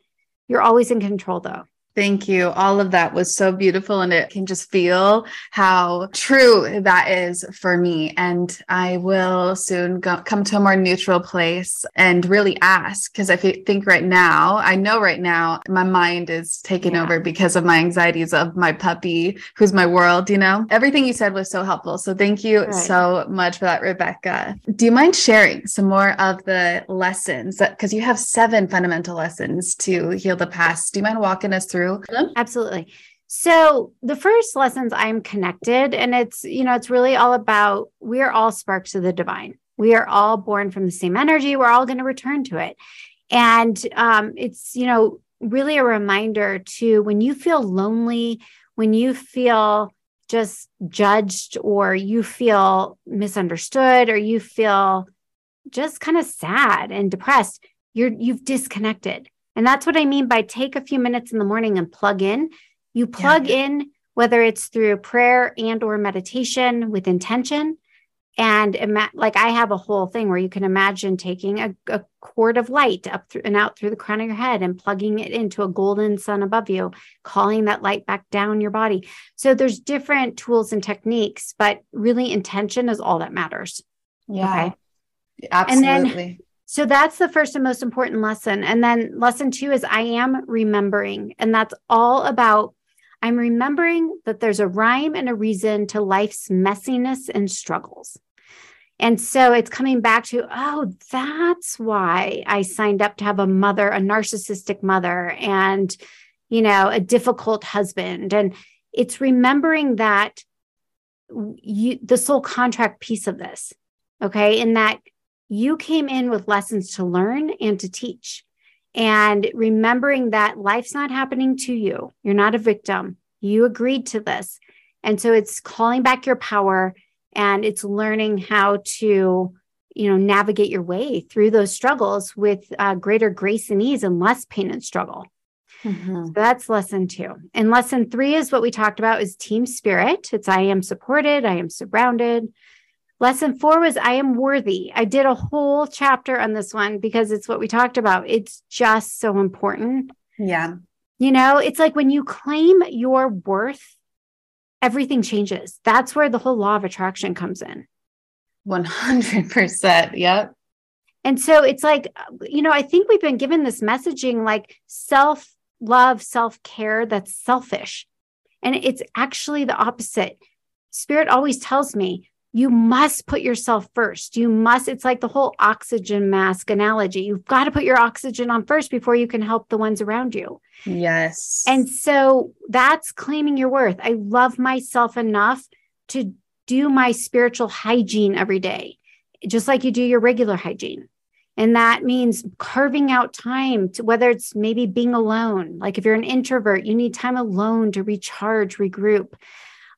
You're always in control though. Thank you. All of that was so beautiful. And it can just feel how true that is for me. And I will soon go, come to a more neutral place and really ask. Because I think right now, I know right now, my mind is taken yeah. over because of my anxieties of my puppy, who's my world, you know? Everything you said was so helpful. So thank you right. so much for that, Rebecca. Do you mind sharing some more of the lessons? Because you have seven fundamental lessons to heal the past. Do you mind walking us through? Through them? Absolutely. So the first lessons I'm connected, and it's, you know, it's really all about we're all sparks of the divine. We are all born from the same energy. We're all going to return to it. And um, it's, you know, really a reminder to when you feel lonely, when you feel just judged, or you feel misunderstood, or you feel just kind of sad and depressed, you're you've disconnected. And that's what I mean by take a few minutes in the morning and plug in. You plug yeah. in whether it's through prayer and or meditation with intention and ima- like i have a whole thing where you can imagine taking a, a cord of light up through and out through the crown of your head and plugging it into a golden sun above you calling that light back down your body so there's different tools and techniques but really intention is all that matters yeah okay? absolutely so that's the first and most important lesson. And then lesson two is I am remembering. And that's all about I'm remembering that there's a rhyme and a reason to life's messiness and struggles. And so it's coming back to, oh, that's why I signed up to have a mother, a narcissistic mother, and, you know, a difficult husband. And it's remembering that you, the soul contract piece of this Okay. In that you came in with lessons to learn and to teach. And remembering that life's not happening to you, you're not a victim. You agreed to this. And so it's calling back your power and it's learning how to you know navigate your way through those struggles with uh, greater grace and ease and less pain and struggle mm-hmm. so that's lesson two and lesson three is what we talked about is team spirit it's i am supported i am surrounded lesson four was i am worthy i did a whole chapter on this one because it's what we talked about it's just so important yeah you know it's like when you claim your worth everything changes that's where the whole law of attraction comes in 100%. Yep. And so it's like, you know, I think we've been given this messaging like self love, self care that's selfish. And it's actually the opposite. Spirit always tells me you must put yourself first. You must, it's like the whole oxygen mask analogy. You've got to put your oxygen on first before you can help the ones around you. Yes. And so that's claiming your worth. I love myself enough to do my spiritual hygiene every day, just like you do your regular hygiene. And that means carving out time to whether it's maybe being alone. Like if you're an introvert, you need time alone to recharge, regroup.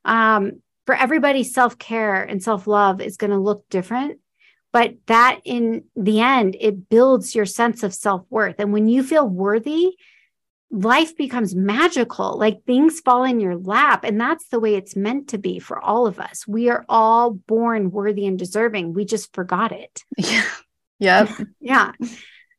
Um, for everybody, self care and self love is going to look different. But that in the end, it builds your sense of self worth. And when you feel worthy, life becomes magical like things fall in your lap. And that's the way it's meant to be for all of us. We are all born worthy and deserving. We just forgot it. Yeah. Yep. Yeah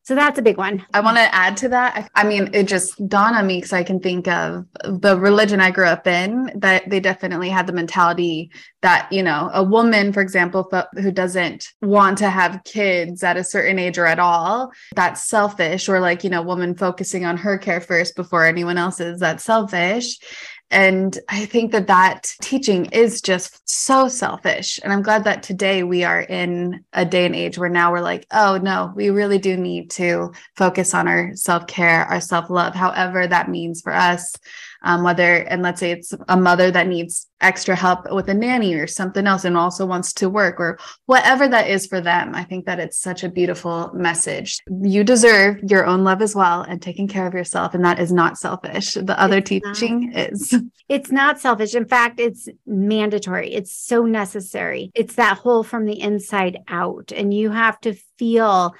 so that's a big one. I want to add to that. I mean, it just dawned on me because I can think of the religion I grew up in that they definitely had the mentality that, you know, a woman, for example, who doesn't want to have kids at a certain age or at all, that's selfish, or like, you know, woman focusing on her care first before anyone else's, that's selfish. And I think that that teaching is just so selfish. And I'm glad that today we are in a day and age where now we're like, oh, no, we really do need to focus on our self care, our self love, however that means for us um, whether and let's say it's a mother that needs extra help with a nanny or something else and also wants to work or whatever that is for them i think that it's such a beautiful message. You deserve your own love as well and taking care of yourself and that is not selfish. The other it's teaching not. is it's not selfish. In fact it's mandatory. It's so necessary. It's that whole from the inside out and you have to feel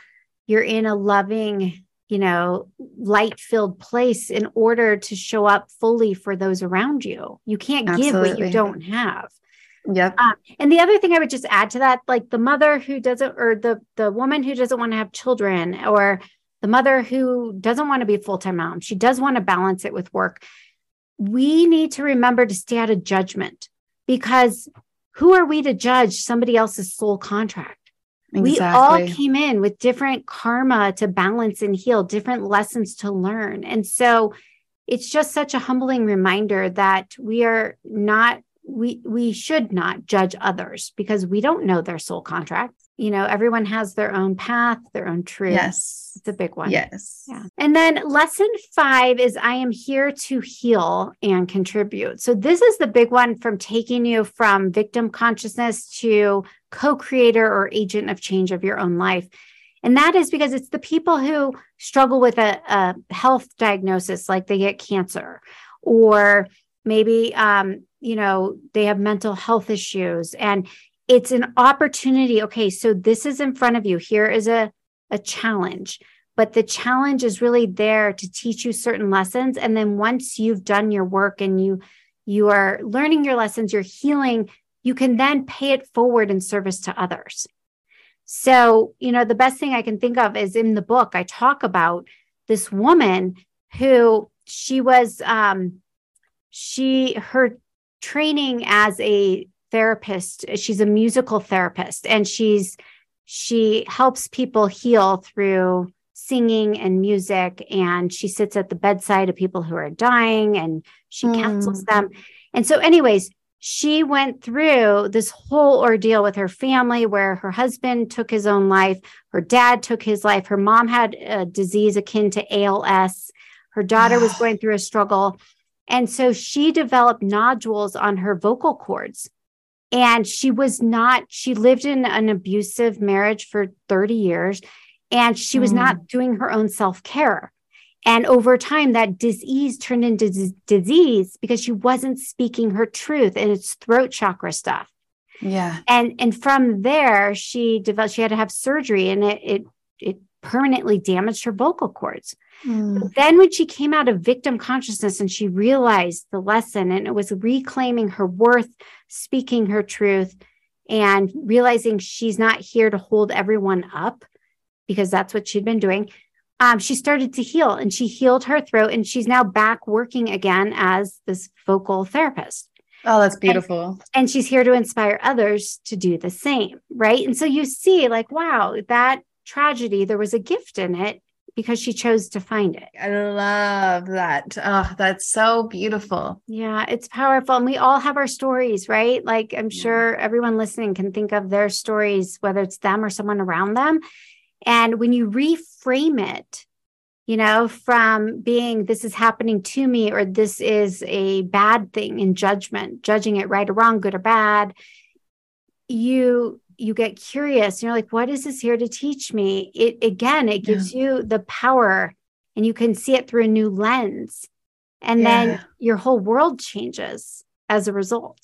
you're in a loving you know, light filled place in order to show up fully for those around you. You can't Absolutely. give what you don't have. Yeah. Um, and the other thing I would just add to that, like the mother who doesn't, or the the woman who doesn't want to have children, or the mother who doesn't want to be a full time mom, she does want to balance it with work. We need to remember to stay out of judgment because who are we to judge somebody else's soul contract? Exactly. We all came in with different karma to balance and heal, different lessons to learn. And so it's just such a humbling reminder that we are not we we should not judge others because we don't know their soul contract you know everyone has their own path their own truth yes it's a big one. Yes. Yeah. And then lesson five is i am here to heal and contribute. So this is the big one from taking you from victim consciousness to co-creator or agent of change of your own life. And that is because it's the people who struggle with a, a health diagnosis like they get cancer or maybe um, you know they have mental health issues. And it's an opportunity. Okay so this is in front of you. Here is a a challenge but the challenge is really there to teach you certain lessons and then once you've done your work and you you are learning your lessons you're healing you can then pay it forward in service to others so you know the best thing i can think of is in the book i talk about this woman who she was um she her training as a therapist. She's a musical therapist and she's she helps people heal through singing and music and she sits at the bedside of people who are dying and she mm. counsels them. And so anyways, she went through this whole ordeal with her family where her husband took his own life, her dad took his life, her mom had a disease akin to ALS, her daughter was going through a struggle. And so she developed nodules on her vocal cords And she was not, she lived in an abusive marriage for 30 years and she was mm. not doing her own self care. And over time, that disease turned into d- disease because she wasn't speaking her truth and it's throat chakra stuff. Yeah. And and from there, she developed, she had to have surgery and it it it permanently damaged her vocal cords. Mm. Then when she came out of victim consciousness and she realized the lesson and it was reclaiming her worth, speaking her truth, and realizing she's not here to hold everyone up because that's what she'd been doing. Um, she started to heal and she healed her throat and she's now back working again as this vocal therapist. Oh, that's beautiful. And, and, she's here to inspire others to do the same. Right. And so you see, like, wow, that tragedy, there was a gift in it because she chose to find it. I love that. Oh, that's so beautiful. Yeah, it's powerful. And we all have our stories, right? Like, I'm sure everyone listening can think of their stories, whether it's them or someone around them. And when you reframe it, you know, from being this is happening to me or this is a bad thing in judgment, judging it right or wrong, good or bad, you you get curious. You're like, what is this here to teach me? It again, it gives yeah. you the power and you can see it through a new lens. And yeah. then your whole world changes as a result.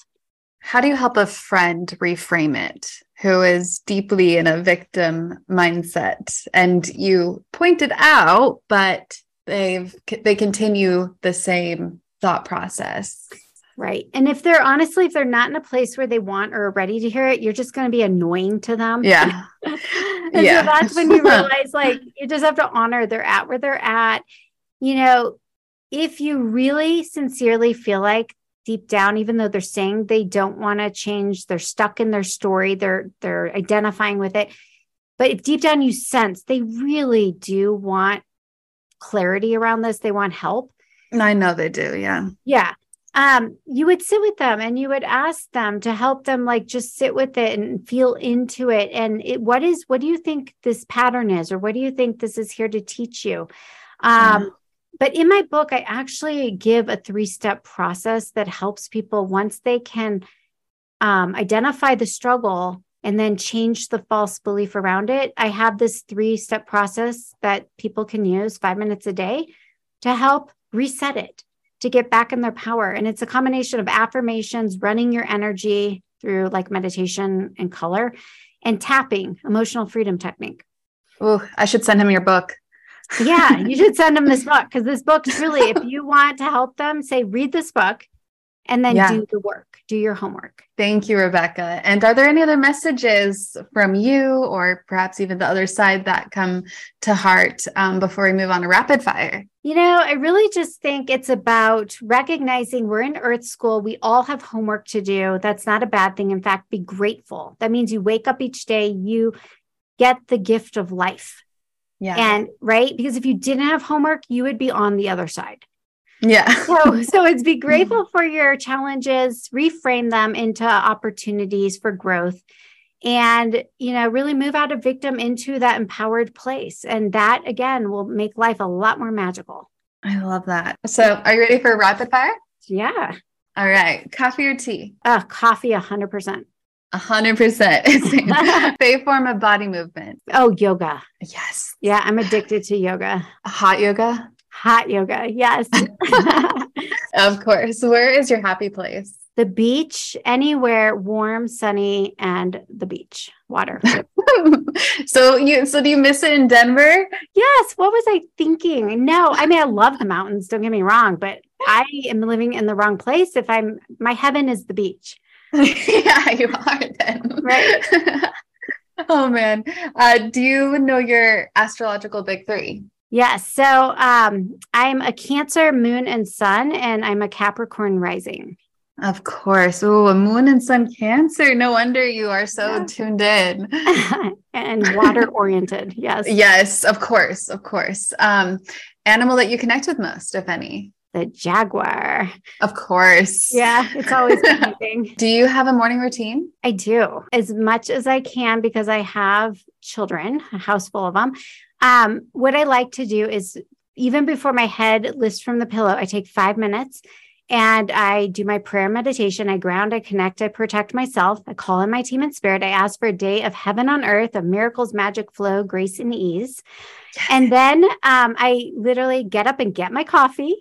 How do you help a friend reframe it who is deeply in a victim mindset? And you pointed out, but they've they continue the same thought process. Right. And if they're honestly, if they're not in a place where they want or are ready to hear it, you're just going to be annoying to them. Yeah. and yeah. so that's when you realize like you just have to honor they're at where they're at. You know, if you really sincerely feel like deep down even though they're saying they don't want to change they're stuck in their story they're they're identifying with it but if deep down you sense they really do want clarity around this they want help i know they do yeah yeah um you would sit with them and you would ask them to help them like just sit with it and feel into it. And it, what is what do you think this pattern is or what do you think this is here to teach you? Um but in my book, I actually give a three step process that helps people once they can um, identify the struggle and then change the false belief around it. I have this three step process that people can use five minutes a day to help reset it, to get back in their power. And it's a combination of affirmations, running your energy through like meditation and color, and tapping, emotional freedom technique. Oh, I should send him your book yeah, you should send them this book because this book truly, if you want to help them, say, read this book and then yeah. do the work, do your homework. Thank you, Rebecca. And are there any other messages from you or perhaps even the other side that come to heart um, before we move on to rapid fire? You know, I really just think it's about recognizing we're in Earth School. We all have homework to do. That's not a bad thing. In fact, be grateful. That means you wake up each day, you get the gift of life. Yeah. And right, because if you didn't have homework, you would be on the other side. Yeah. so, so it's be grateful for your challenges, reframe them into opportunities for growth and you know really move out of victim into that empowered place and that again will make life a lot more magical i love that so are you ready for rapid fire yeah all right coffee or tea uh coffee 100% a hundred percent. Favorite form of body movement. Oh, yoga. Yes. Yeah, I'm addicted to yoga. Hot yoga. Hot yoga. Yes. of course. Where is your happy place? The beach, anywhere warm, sunny, and the beach, water. so you so do you miss it in Denver? Yes. What was I thinking? No, I mean I love the mountains, don't get me wrong, but I am living in the wrong place if I'm my heaven is the beach. yeah, you are then. Right. oh man. Uh, do you know your astrological big three? Yes. So um, I'm a Cancer, Moon, and Sun, and I'm a Capricorn rising. Of course. Oh, a moon and sun cancer. No wonder you are so yeah. tuned in. and water oriented. Yes. Yes, of course. Of course. Um, animal that you connect with most, if any the jaguar. Of course. Yeah, it's always amazing. do you have a morning routine? I do as much as I can because I have children, a house full of them. Um, what I like to do is even before my head lifts from the pillow, I take five minutes and I do my prayer meditation. I ground, I connect, I protect myself. I call in my team in spirit. I ask for a day of heaven on earth, of miracles, magic, flow, grace, and ease. Yes. And then um, I literally get up and get my coffee.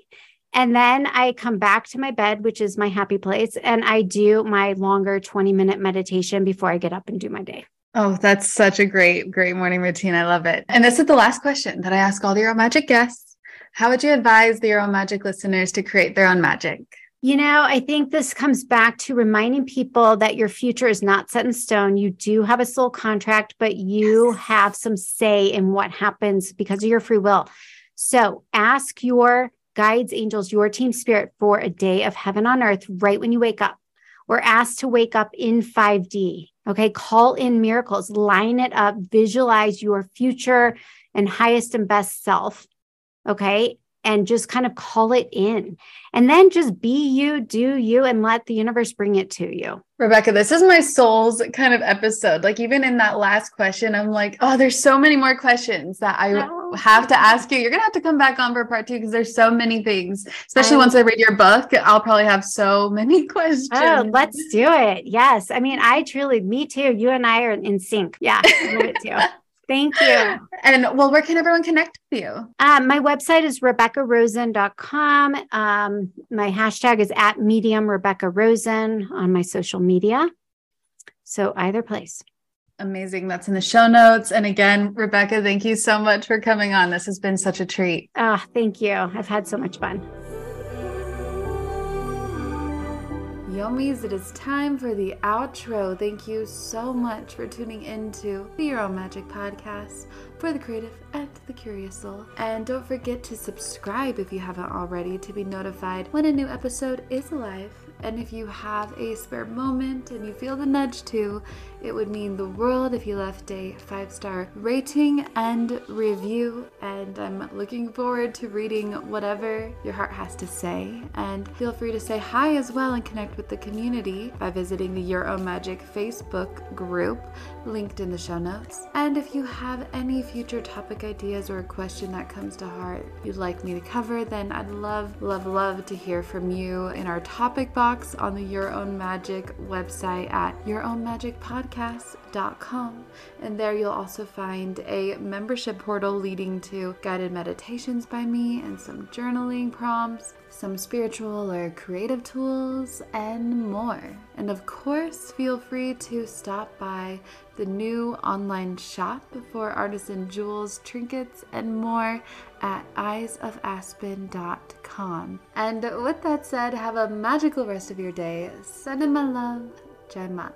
And then I come back to my bed, which is my happy place, and I do my longer 20 minute meditation before I get up and do my day. Oh, that's such a great, great morning routine. I love it. And this is the last question that I ask all the Your Magic guests. How would you advise the Own Magic listeners to create their own magic? You know, I think this comes back to reminding people that your future is not set in stone. You do have a soul contract, but you yes. have some say in what happens because of your free will. So ask your guides, angels, your team spirit for a day of heaven on earth right when you wake up. We're asked to wake up in 5D. Okay. Call in miracles, line it up, visualize your future and highest and best self. Okay. And just kind of call it in. And then just be you, do you, and let the universe bring it to you. Rebecca, this is my soul's kind of episode. Like, even in that last question, I'm like, oh, there's so many more questions that I oh. have to ask you. You're going to have to come back on for part two because there's so many things, especially once I read your book. I'll probably have so many oh, questions. Oh, let's do it. Yes. I mean, I truly, me too. You and I are in sync. Yeah. I love it too. Thank you. And well, where can everyone connect with you? Um, my website is RebeccaRosen.com. Um, my hashtag is at medium Rebecca Rosen on my social media. So either place. Amazing. That's in the show notes. And again, Rebecca, thank you so much for coming on. This has been such a treat. Ah, oh, thank you. I've had so much fun. Yomis, it is time for the outro. Thank you so much for tuning into the Your Own Magic podcast for the creative and the curious soul. And don't forget to subscribe if you haven't already to be notified when a new episode is live. And if you have a spare moment and you feel the nudge to, it would mean the world if you left a five star rating and review. And I'm looking forward to reading whatever your heart has to say. And feel free to say hi as well and connect with the community by visiting the Your Own Magic Facebook group linked in the show notes. And if you have any future topic ideas or a question that comes to heart you'd like me to cover, then I'd love, love, love to hear from you in our topic box on the Your Own Magic website at Your Own Magic Podcast.com. And there you'll also find a membership portal leading to guided meditations by me and some journaling prompts some spiritual or creative tools, and more. And of course, feel free to stop by the new online shop for artisan jewels, trinkets, and more at eyesofaspen.com. And with that said, have a magical rest of your day. Sending my love, Gemma.